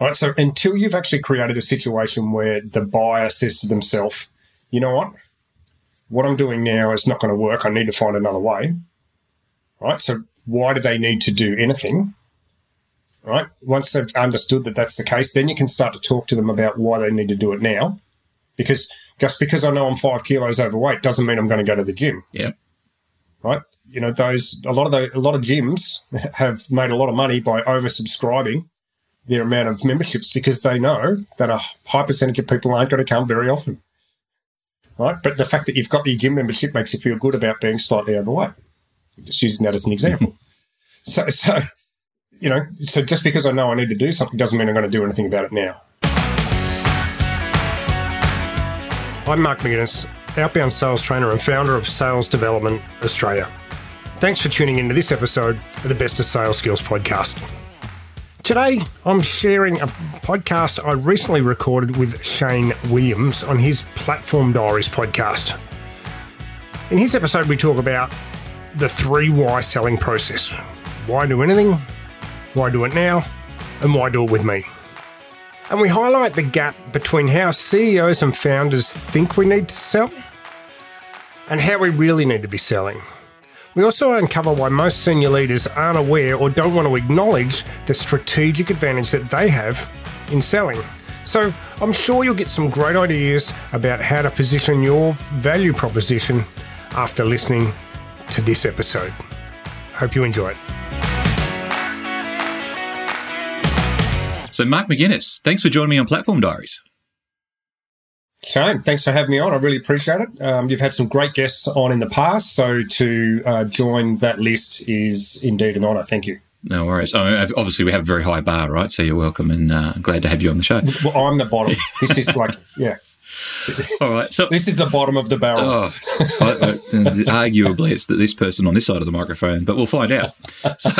Right. So until you've actually created a situation where the buyer says to themselves, you know what? What I'm doing now is not going to work. I need to find another way. Right. So why do they need to do anything? Right. Once they've understood that that's the case, then you can start to talk to them about why they need to do it now. Because just because I know I'm five kilos overweight doesn't mean I'm going to go to the gym. Yeah. Right. You know, those, a lot of the, a lot of gyms have made a lot of money by oversubscribing their amount of memberships because they know that a high percentage of people aren't going to come very often. Right. But the fact that you've got the gym membership makes you feel good about being slightly overweight. Just using that as an example. so, so, you know, so just because I know I need to do something doesn't mean I'm going to do anything about it now. I'm Mark McGuinness, outbound sales trainer and founder of Sales Development Australia. Thanks for tuning into this episode of the Best of Sales Skills podcast. Today, I'm sharing a podcast I recently recorded with Shane Williams on his Platform Diaries podcast. In his episode, we talk about the three why selling process why do anything, why do it now, and why do it with me. And we highlight the gap between how CEOs and founders think we need to sell and how we really need to be selling. We also uncover why most senior leaders aren't aware or don't want to acknowledge the strategic advantage that they have in selling. So, I'm sure you'll get some great ideas about how to position your value proposition after listening to this episode. Hope you enjoy it. So, Mark McGuinness, thanks for joining me on Platform Diaries. Shane, thanks for having me on. I really appreciate it. Um, you've had some great guests on in the past, so to uh, join that list is indeed an honour. Thank you. No worries. I mean, obviously, we have a very high bar, right? So you're welcome and uh, glad to have you on the show. Well, I'm the bottom. this is like, yeah. All right. So this is the bottom of the barrel. Oh, I, I, arguably, it's that this person on this side of the microphone, but we'll find out. So,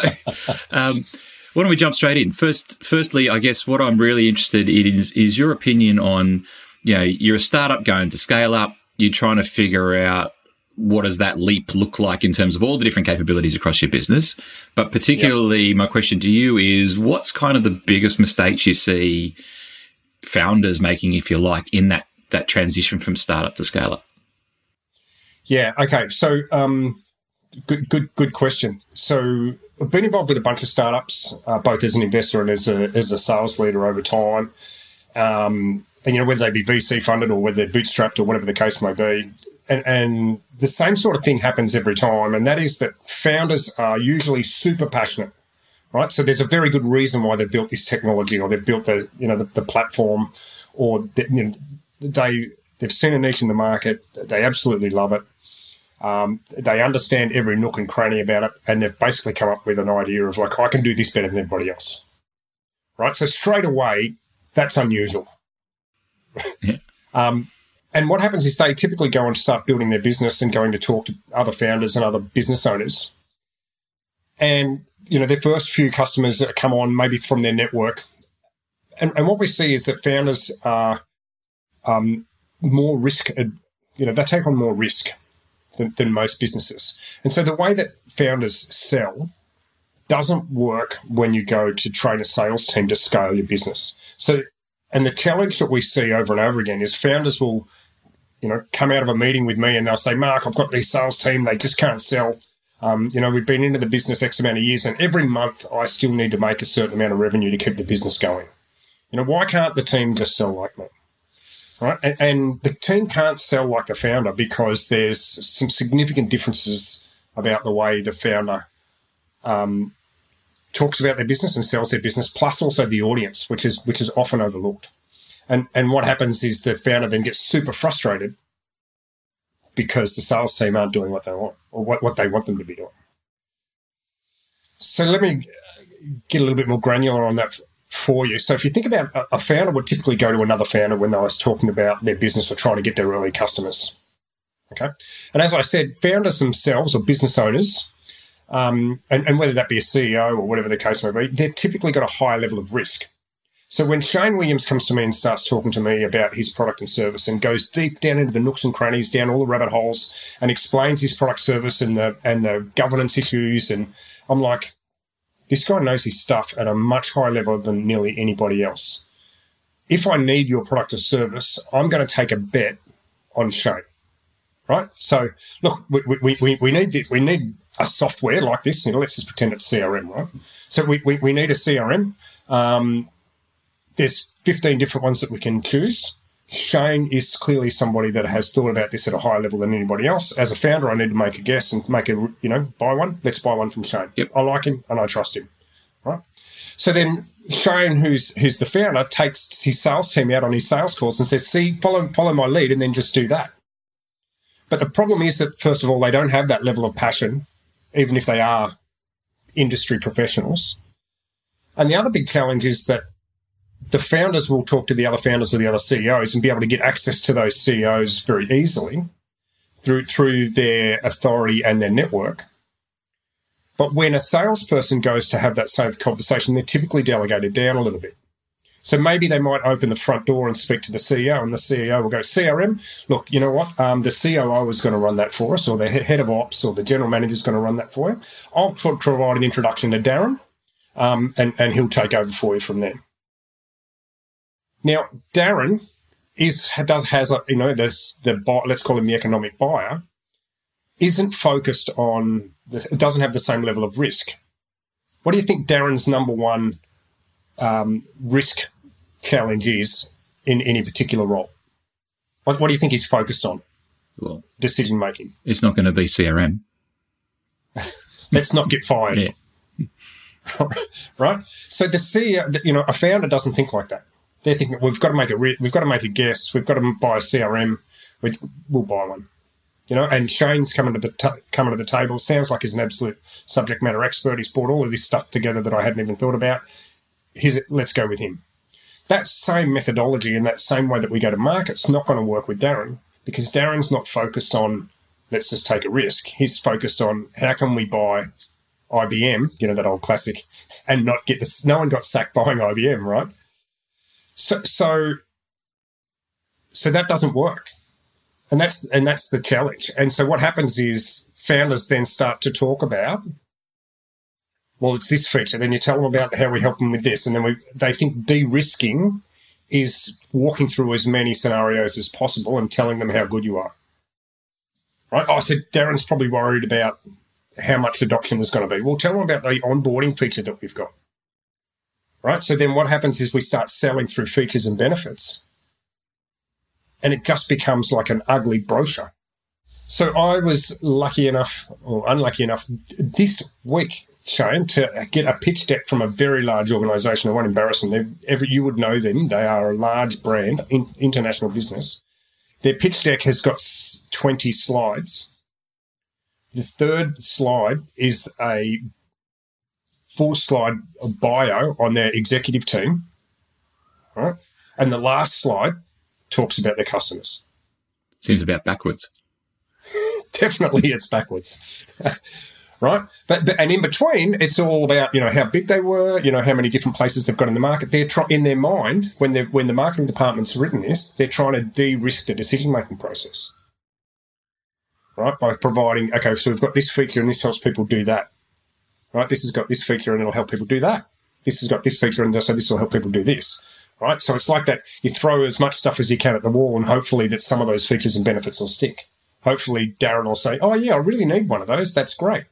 um, why don't we jump straight in? First, firstly, I guess what I'm really interested in is, is your opinion on you know, you're a startup going to scale up. You're trying to figure out what does that leap look like in terms of all the different capabilities across your business. But particularly, yep. my question to you is what's kind of the biggest mistakes you see founders making, if you like, in that, that transition from startup to scale up? Yeah. Okay. So, um, good, good, good question. So, I've been involved with a bunch of startups, uh, both as an investor and as a as a sales leader over time. Um, and, you know, whether they be VC funded or whether they're bootstrapped or whatever the case may be. And, and the same sort of thing happens every time, and that is that founders are usually super passionate, right? So there's a very good reason why they've built this technology or they've built the, you know, the, the platform or, the, you know, they, they've seen a niche in the market. They absolutely love it. Um, they understand every nook and cranny about it, and they've basically come up with an idea of like, I can do this better than everybody else. Right. So straight away, that's unusual. Um, and what happens is they typically go and start building their business and going to talk to other founders and other business owners. And, you know, their first few customers that come on maybe from their network. And, and what we see is that founders are um, more risk, you know, they take on more risk than, than most businesses. And so the way that founders sell doesn't work when you go to train a sales team to scale your business. So and the challenge that we see over and over again is founders will, you know, come out of a meeting with me and they'll say, Mark, I've got this sales team, they just can't sell. Um, you know, we've been into the business X amount of years, and every month I still need to make a certain amount of revenue to keep the business going. You know, why can't the team just sell like me? Right. And, and the team can't sell like the founder because there's some significant differences about the way the founder um, talks about their business and sells their business, plus also the audience, which is which is often overlooked. And and what happens is the founder then gets super frustrated because the sales team aren't doing what they want or what, what they want them to be doing. So let me get a little bit more granular on that for you. So if you think about a founder would typically go to another founder when they was talking about their business or trying to get their early customers. Okay. And as I said, founders themselves or business owners um, and, and, whether that be a CEO or whatever the case may be, they're typically got a higher level of risk. So when Shane Williams comes to me and starts talking to me about his product and service and goes deep down into the nooks and crannies, down all the rabbit holes, and explains his product service and the and the governance issues, and I'm like, this guy knows his stuff at a much higher level than nearly anybody else. If I need your product or service, I'm going to take a bet on Shane. Right? So, look, we, we, we, we need we need a software like this. You know, let's just pretend it's CRM, right? So we, we, we need a CRM. Um, there's 15 different ones that we can choose. Shane is clearly somebody that has thought about this at a higher level than anybody else. As a founder, I need to make a guess and make a, you know, buy one. Let's buy one from Shane. Yep. I like him and I trust him. Right. So then Shane, who's who's the founder, takes his sales team out on his sales calls and says, see, follow follow my lead and then just do that. But the problem is that first of all, they don't have that level of passion, even if they are industry professionals. And the other big challenge is that the founders will talk to the other founders or the other CEOs and be able to get access to those CEOs very easily through through their authority and their network. But when a salesperson goes to have that same conversation, they're typically delegated down a little bit. So maybe they might open the front door and speak to the CEO, and the CEO will go, CRM, look, you know what? Um, the COO is going to run that for us, or the head of ops, or the general manager is going to run that for you. I'll provide an introduction to Darren, um, and, and he'll take over for you from there. Now, Darren is does has a, you know this the let's call him the economic buyer isn't focused on the, doesn't have the same level of risk. What do you think Darren's number one um, risk challenge is in any particular role? What, what do you think he's focused on? Well, decision making. It's not going to be CRM. Let's not get fired. Yeah. right. So the CEO, you know, a founder doesn't think like that they're thinking we've got to make a re- we've got to make a guess. We've got to buy a CRM. We, will buy one. You know, and Shane's coming to the t- coming to the table. Sounds like he's an absolute subject matter expert. He's brought all of this stuff together that I hadn't even thought about. Here's, let's go with him. That same methodology and that same way that we go to market's not going to work with Darren because Darren's not focused on let's just take a risk. He's focused on how can we buy IBM, you know, that old classic, and not get this. No one got sacked buying IBM, right? So, so, so that doesn't work, and that's and that's the challenge. And so what happens is founders then start to talk about, well, it's this feature. Then you tell them about how we help them with this, and then we they think de-risking is walking through as many scenarios as possible and telling them how good you are. Right? I said Darren's probably worried about how much adoption is going to be. Well, tell them about the onboarding feature that we've got right? So then what happens is we start selling through features and benefits, and it just becomes like an ugly brochure. So I was lucky enough, or unlucky enough, this week, Shane, to get a pitch deck from a very large organisation. I won't embarrass them. Every, you would know them. They are a large brand, in, international business. Their pitch deck has got 20 slides. The third slide is a full slide bio on their executive team. Right? And the last slide talks about their customers. Seems about backwards. Definitely it's backwards. right? But, but, and in between, it's all about you know how big they were, you know how many different places they've got in the market. They're try- in their mind when they when the marketing department's written this, they're trying to de-risk the decision making process, right? By providing okay, so we've got this feature and this helps people do that right? This has got this feature and it'll help people do that. This has got this feature and so this will help people do this, right? So it's like that. You throw as much stuff as you can at the wall and hopefully that some of those features and benefits will stick. Hopefully Darren will say, oh yeah, I really need one of those. That's great.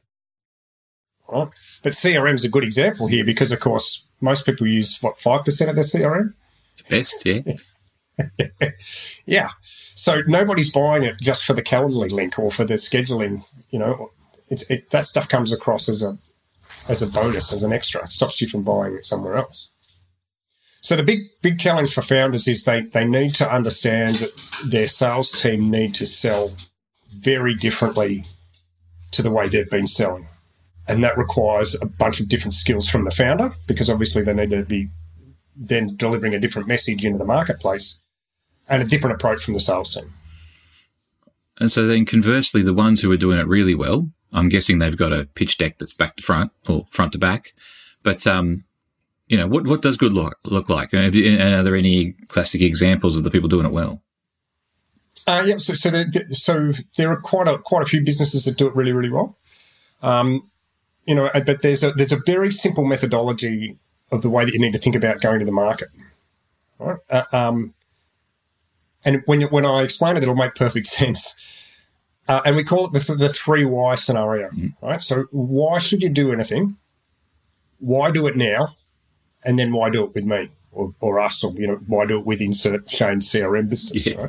Right? But CRM is a good example here because of course most people use what, 5% of their CRM? The Best, yeah. yeah. So nobody's buying it just for the Calendly link or for the scheduling. You know, it, that stuff comes across as a as a bonus, as an extra. It stops you from buying it somewhere else. So the big big challenge for founders is they they need to understand that their sales team need to sell very differently to the way they've been selling. And that requires a bunch of different skills from the founder because obviously they need to be then delivering a different message into the marketplace and a different approach from the sales team. And so then conversely, the ones who are doing it really well I'm guessing they've got a pitch deck that's back to front or front to back. But, um, you know, what, what does good look, look like? And, you, are there any classic examples of the people doing it well? Uh, yeah, so so there, so there are quite a quite a few businesses that do it really really well. Um, you know, but there's a there's a very simple methodology of the way that you need to think about going to the market. Right? Uh, um, and when when I explain it, it'll make perfect sense. Uh, and we call it the, the three why scenario. Mm. Right. So why should you do anything? Why do it now? And then why do it with me or, or us? Or you know why do it with insert Shane's CRM business? Yeah.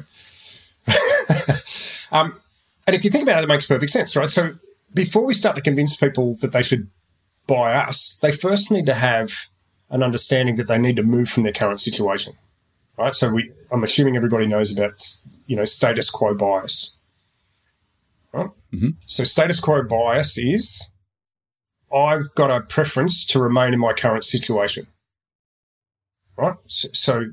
Right. um, and if you think about it, it makes perfect sense, right? So before we start to convince people that they should buy us, they first need to have an understanding that they need to move from their current situation, right? So we, I'm assuming everybody knows about, you know, status quo bias, right? Mm-hmm. So status quo bias is I've got a preference to remain in my current situation, right? So, so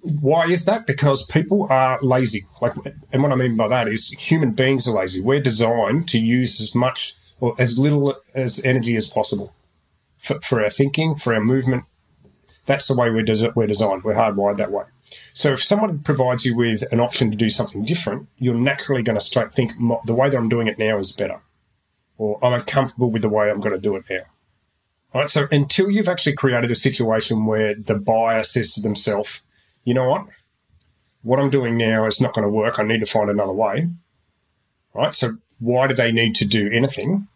why is that? Because people are lazy. Like, and what I mean by that is human beings are lazy. We're designed to use as much or as little as energy as possible for, for our thinking, for our movement. That's the way we're, des- we're designed. We're hardwired that way. So if someone provides you with an option to do something different, you're naturally going to start think the way that I'm doing it now is better, or I'm uncomfortable with the way I'm going to do it now. All right. So until you've actually created a situation where the buyer says to themselves, you know what? What I'm doing now is not going to work. I need to find another way. Right. So why do they need to do anything?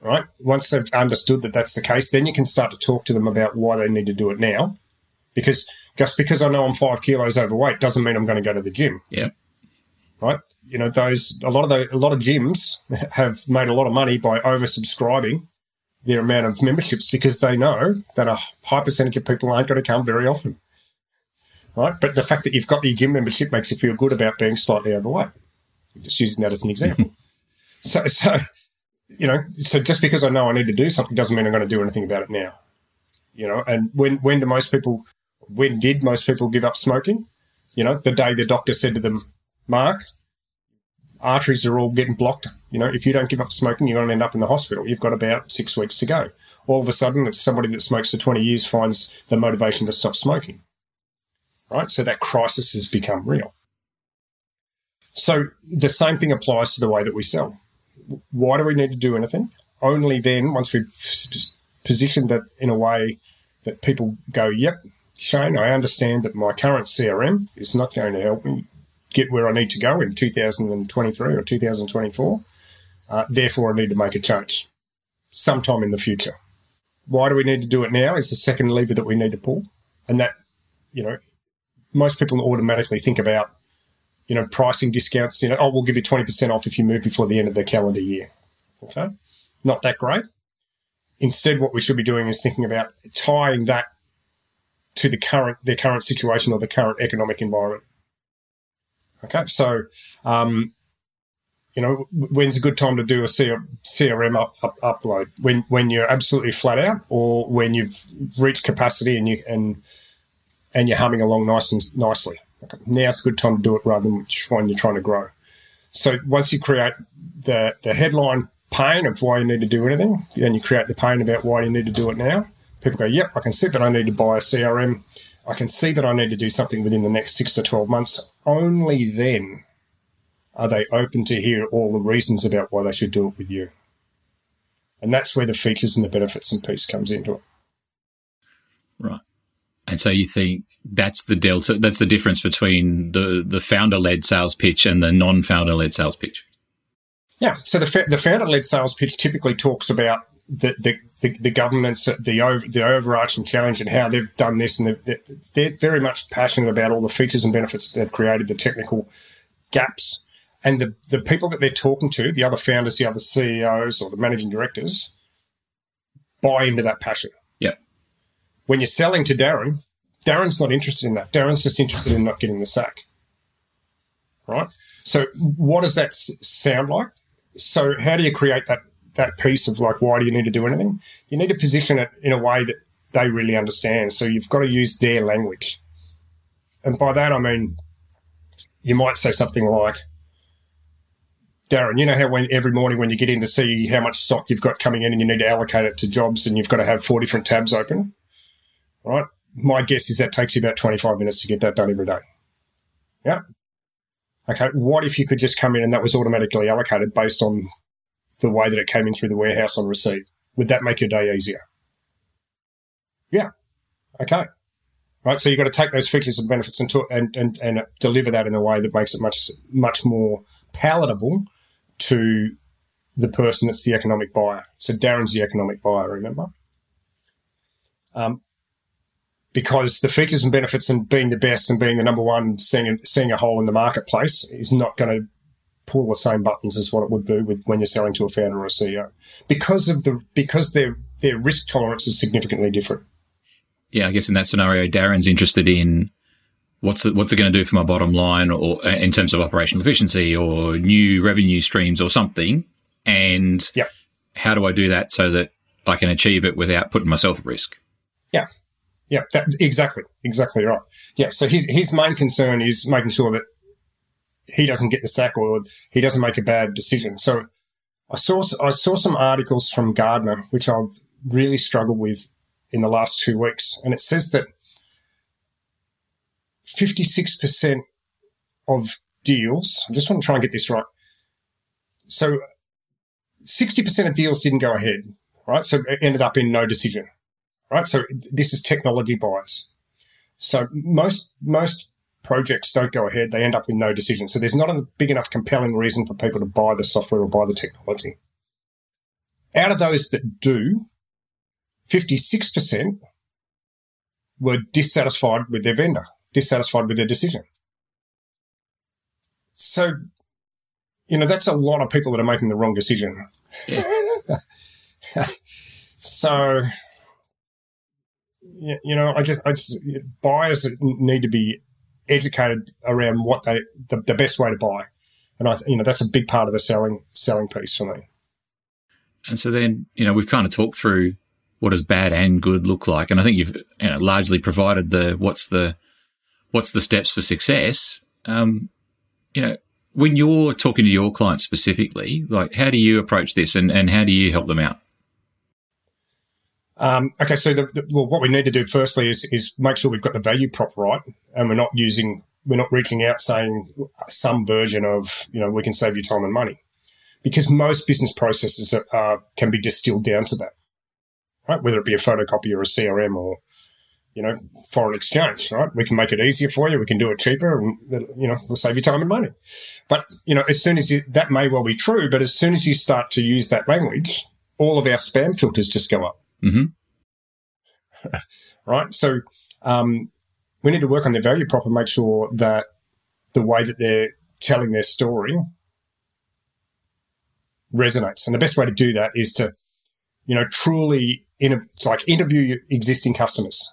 Right. Once they've understood that that's the case, then you can start to talk to them about why they need to do it now. Because just because I know I'm five kilos overweight doesn't mean I'm going to go to the gym. Yeah. Right. You know, those a lot of the a lot of gyms have made a lot of money by oversubscribing their amount of memberships because they know that a high percentage of people aren't going to come very often right? But the fact that you've got the gym membership makes you feel good about being slightly overweight. Just using that as an example. so, so you know, so just because I know I need to do something doesn't mean I'm going to do anything about it now. You know, and when when do most people? When did most people give up smoking? You know, the day the doctor said to them, "Mark, arteries are all getting blocked. You know, if you don't give up smoking, you're going to end up in the hospital. You've got about six weeks to go. All of a sudden, if somebody that smokes for 20 years finds the motivation to stop smoking, right? So that crisis has become real. So the same thing applies to the way that we sell. Why do we need to do anything? Only then, once we've positioned that in a way that people go, yep, Shane, I understand that my current CRM is not going to help me get where I need to go in 2023 or 2024. Uh, therefore, I need to make a change sometime in the future. Why do we need to do it now? Is the second lever that we need to pull. And that, you know, most people automatically think about, you know, pricing discounts. You know, oh, we'll give you twenty percent off if you move before the end of the calendar year. Okay, not that great. Instead, what we should be doing is thinking about tying that to the current their current situation or the current economic environment. Okay, so um, you know, when's a good time to do a CRM up, up, upload? When when you're absolutely flat out, or when you've reached capacity and you and and you're humming along nice and nicely. Now's a good time to do it rather than when you're trying to grow. So once you create the, the headline pain of why you need to do anything, and you create the pain about why you need to do it now, people go, yep, I can see that I need to buy a CRM. I can see that I need to do something within the next six to 12 months. Only then are they open to hear all the reasons about why they should do it with you. And that's where the features and the benefits and piece comes into it. Right. And so you think that's the delta, that's the difference between the, the founder led sales pitch and the non founder led sales pitch. Yeah. So the, the founder led sales pitch typically talks about the, the, the, the government's, the, over, the overarching challenge and how they've done this. And they're, they're very much passionate about all the features and benefits they've created, the technical gaps. And the, the people that they're talking to, the other founders, the other CEOs or the managing directors, buy into that passion when you're selling to Darren, Darren's not interested in that. Darren's just interested in not getting the sack. Right? So, what does that s- sound like? So, how do you create that that piece of like, why do you need to do anything? You need to position it in a way that they really understand. So, you've got to use their language. And by that, I mean, you might say something like, Darren, you know how when every morning when you get in to see how much stock you've got coming in and you need to allocate it to jobs and you've got to have four different tabs open? Right? My guess is that takes you about 25 minutes to get that done every day. Yeah. Okay. What if you could just come in and that was automatically allocated based on the way that it came in through the warehouse on receipt. Would that make your day easier? Yeah. Okay. Right. So you've got to take those features and benefits and, to, and, and, and deliver that in a way that makes it much, much more palatable to the person that's the economic buyer. So Darren's the economic buyer, remember? Um, because the features and benefits and being the best and being the number one, seeing a, seeing a hole in the marketplace is not going to pull the same buttons as what it would do with when you're selling to a founder or a CEO, because of the because their their risk tolerance is significantly different. Yeah, I guess in that scenario, Darren's interested in what's it, what's it going to do for my bottom line, or uh, in terms of operational efficiency, or new revenue streams, or something, and yep. how do I do that so that I can achieve it without putting myself at risk? Yeah, yeah, that, exactly, exactly right. Yeah, so his his main concern is making sure that he doesn't get the sack or he doesn't make a bad decision. So I saw I saw some articles from Gartner which I've really struggled with in the last two weeks, and it says that fifty six percent of deals. I just want to try and get this right. So sixty percent of deals didn't go ahead, right? So it ended up in no decision, right? So this is technology bias. So most most projects don't go ahead, they end up with no decision. So there's not a big enough compelling reason for people to buy the software or buy the technology. Out of those that do, 56% were dissatisfied with their vendor, dissatisfied with their decision. So, you know, that's a lot of people that are making the wrong decision. Yeah. so, you know, I just, I just, buyers need to be educated around what they the, the best way to buy, and I you know that's a big part of the selling selling piece for me. And so then you know we've kind of talked through what does bad and good look like, and I think you've you know, largely provided the what's the what's the steps for success. Um, you know, when you're talking to your clients specifically, like how do you approach this, and and how do you help them out? Um, okay, so the, the, well, what we need to do firstly is, is make sure we've got the value prop right, and we're not using, we're not reaching out saying some version of, you know, we can save you time and money, because most business processes are, can be distilled down to that, right? Whether it be a photocopy or a CRM or, you know, foreign exchange, right? We can make it easier for you. We can do it cheaper, and you know, we'll save you time and money. But you know, as soon as you, that may well be true, but as soon as you start to use that language, all of our spam filters just go up Mm-hmm. right. So um, we need to work on their value prop and make sure that the way that they're telling their story resonates. And the best way to do that is to, you know, truly in like interview existing customers,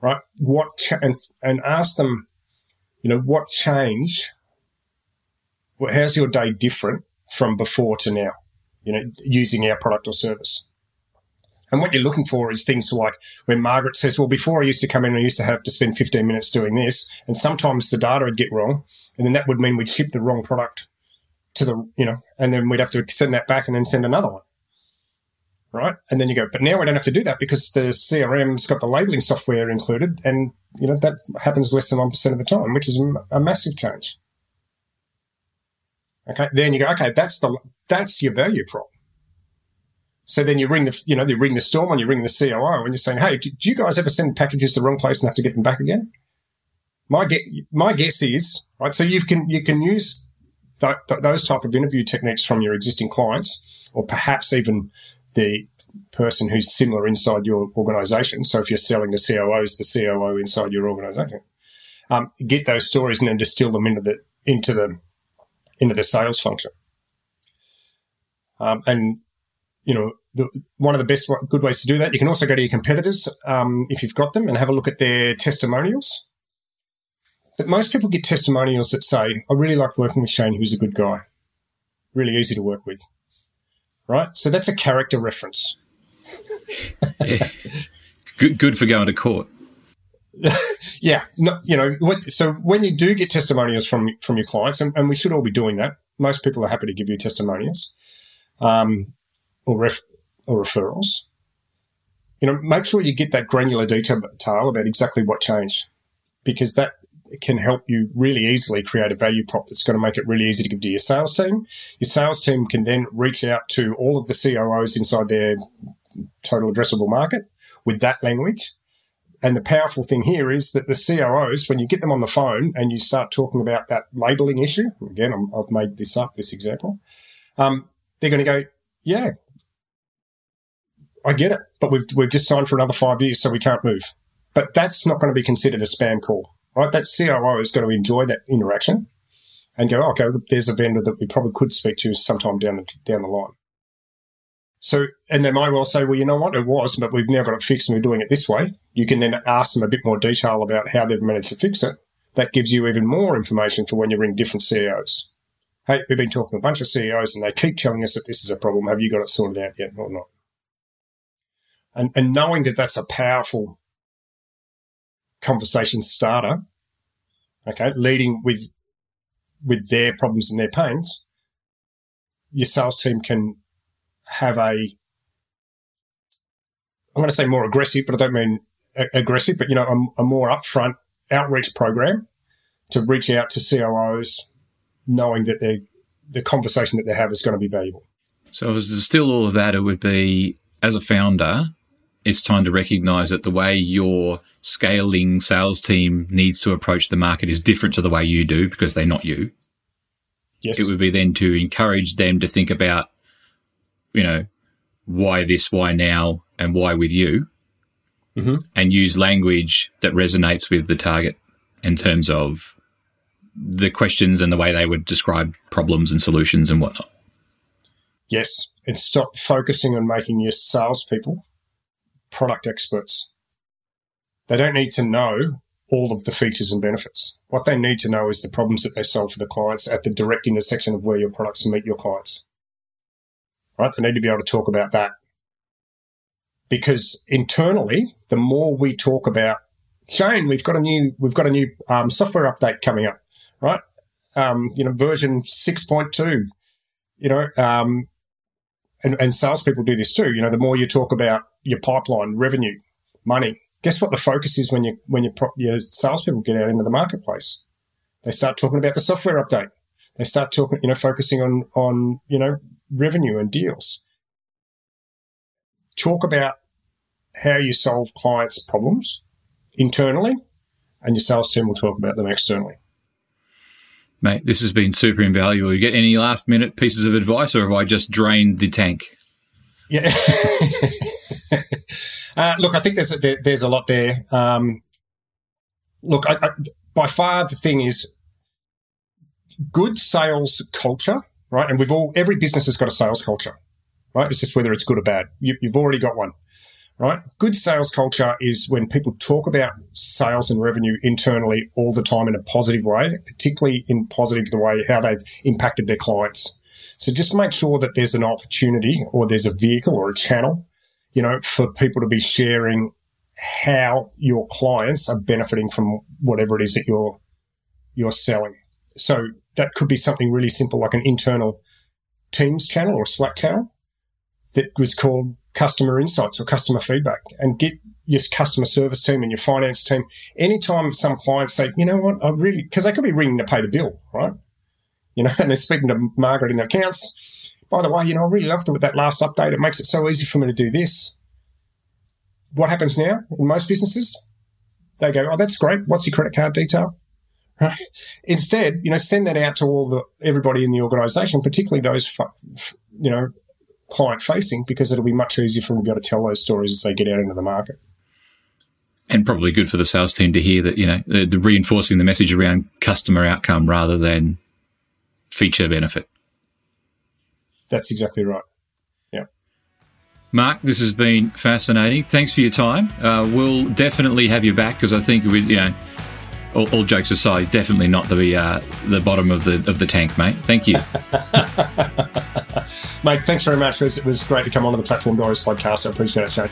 right? What and and ask them, you know, what change? How's your day different from before to now? You know, using our product or service. And what you're looking for is things like when Margaret says, well, before I used to come in, I used to have to spend 15 minutes doing this. And sometimes the data would get wrong. And then that would mean we'd ship the wrong product to the, you know, and then we'd have to send that back and then send another one. Right. And then you go, but now we don't have to do that because the CRM's got the labeling software included. And, you know, that happens less than 1% of the time, which is a massive change. Okay. Then you go, okay, that's the, that's your value prop so then you ring the, you know, you ring the store and you ring the COO and you're saying, hey, do, you guys ever send packages to the wrong place and have to get them back again? My get, my guess is right. So you can you can use th- th- those type of interview techniques from your existing clients, or perhaps even the person who's similar inside your organization. So if you're selling to COOs, the COO inside your organization, um, get those stories and then distill them into the into the into the sales function. Um, and you know, the, one of the best good ways to do that. You can also go to your competitors um, if you've got them and have a look at their testimonials. But most people get testimonials that say, "I really like working with Shane. Who's a good guy, really easy to work with." Right. So that's a character reference. yeah. Good. Good for going to court. yeah. No, you know. so when you do get testimonials from from your clients, and, and, we should all be doing that. Most people are happy to give you testimonials. Um, or, ref- or referrals, you know, make sure you get that granular detail about exactly what changed, because that can help you really easily create a value prop that's going to make it really easy to give to your sales team. Your sales team can then reach out to all of the COOs inside their total addressable market with that language. And the powerful thing here is that the COOs, when you get them on the phone and you start talking about that labeling issue, again, i have made this up, this example, um, they're going to go, yeah, I get it, but we've, we've just signed for another five years, so we can't move. But that's not going to be considered a spam call, right? That COO is going to enjoy that interaction and go, okay, there's a vendor that we probably could speak to sometime down the, down the line. So, and they might well say, well, you know what, it was, but we've now got it fixed and we're doing it this way. You can then ask them a bit more detail about how they've managed to fix it. That gives you even more information for when you ring different CEOs. Hey, we've been talking to a bunch of CEOs and they keep telling us that this is a problem. Have you got it sorted out yet or not? And, and knowing that that's a powerful conversation starter, okay, leading with, with their problems and their pains, your sales team can have a, I'm going to say more aggressive, but I don't mean a- aggressive, but you know, a, a more upfront outreach program to reach out to COOs, knowing that they the conversation that they have is going to be valuable. So, to distill all of that, it would be as a founder, it's time to recognize that the way your scaling sales team needs to approach the market is different to the way you do because they're not you. Yes. It would be then to encourage them to think about you know, why this, why now, and why with you, mm-hmm. and use language that resonates with the target in terms of the questions and the way they would describe problems and solutions and whatnot. Yes, and stop focusing on making your salespeople product experts. They don't need to know all of the features and benefits. What they need to know is the problems that they solve for the clients at the direct intersection of where your products meet your clients right? They need to be able to talk about that. Because internally, the more we talk about, Shane, we've got a new, we've got a new um, software update coming up, right? Um, you know, version 6.2, you know, um, and, and salespeople do this too. You know, the more you talk about your pipeline, revenue, money, guess what the focus is when you, when your, your salespeople get out into the marketplace? They start talking about the software update. They start talking, you know, focusing on, on, you know, revenue and deals. Talk about how you solve clients' problems internally, and your sales team will talk about them externally. Mate, this has been super invaluable. You get any last minute pieces of advice, or have I just drained the tank? Yeah. uh, look, I think there's a, there's a lot there. Um, look, I, I, by far the thing is good sales culture right? And we've all, every business has got a sales culture, right? It's just whether it's good or bad. You, you've already got one, right? Good sales culture is when people talk about sales and revenue internally all the time in a positive way, particularly in positive the way how they've impacted their clients. So just make sure that there's an opportunity or there's a vehicle or a channel, you know, for people to be sharing how your clients are benefiting from whatever it is that you're you're selling. So that could be something really simple like an internal Teams channel or Slack channel that was called customer insights or customer feedback and get your customer service team and your finance team. Anytime some clients say, you know what, I really, because they could be ringing to pay the bill, right? You know, and they're speaking to Margaret in the accounts. By the way, you know, I really love the, that last update. It makes it so easy for me to do this. What happens now in most businesses? They go, oh, that's great. What's your credit card detail? Right? Instead, you know, send that out to all the everybody in the organisation, particularly those, you know, client facing, because it'll be much easier for them to be able to tell those stories as they get out into the market. And probably good for the sales team to hear that, you know, the reinforcing the message around customer outcome rather than feature benefit. That's exactly right. Yeah. Mark, this has been fascinating. Thanks for your time. Uh, we'll definitely have you back because I think we, you know, all, all, jokes aside, definitely not the uh, the bottom of the of the tank, mate. Thank you, mate. Thanks very much. It was, it was great to come onto the Platform Diaries podcast. I appreciate it, Shane.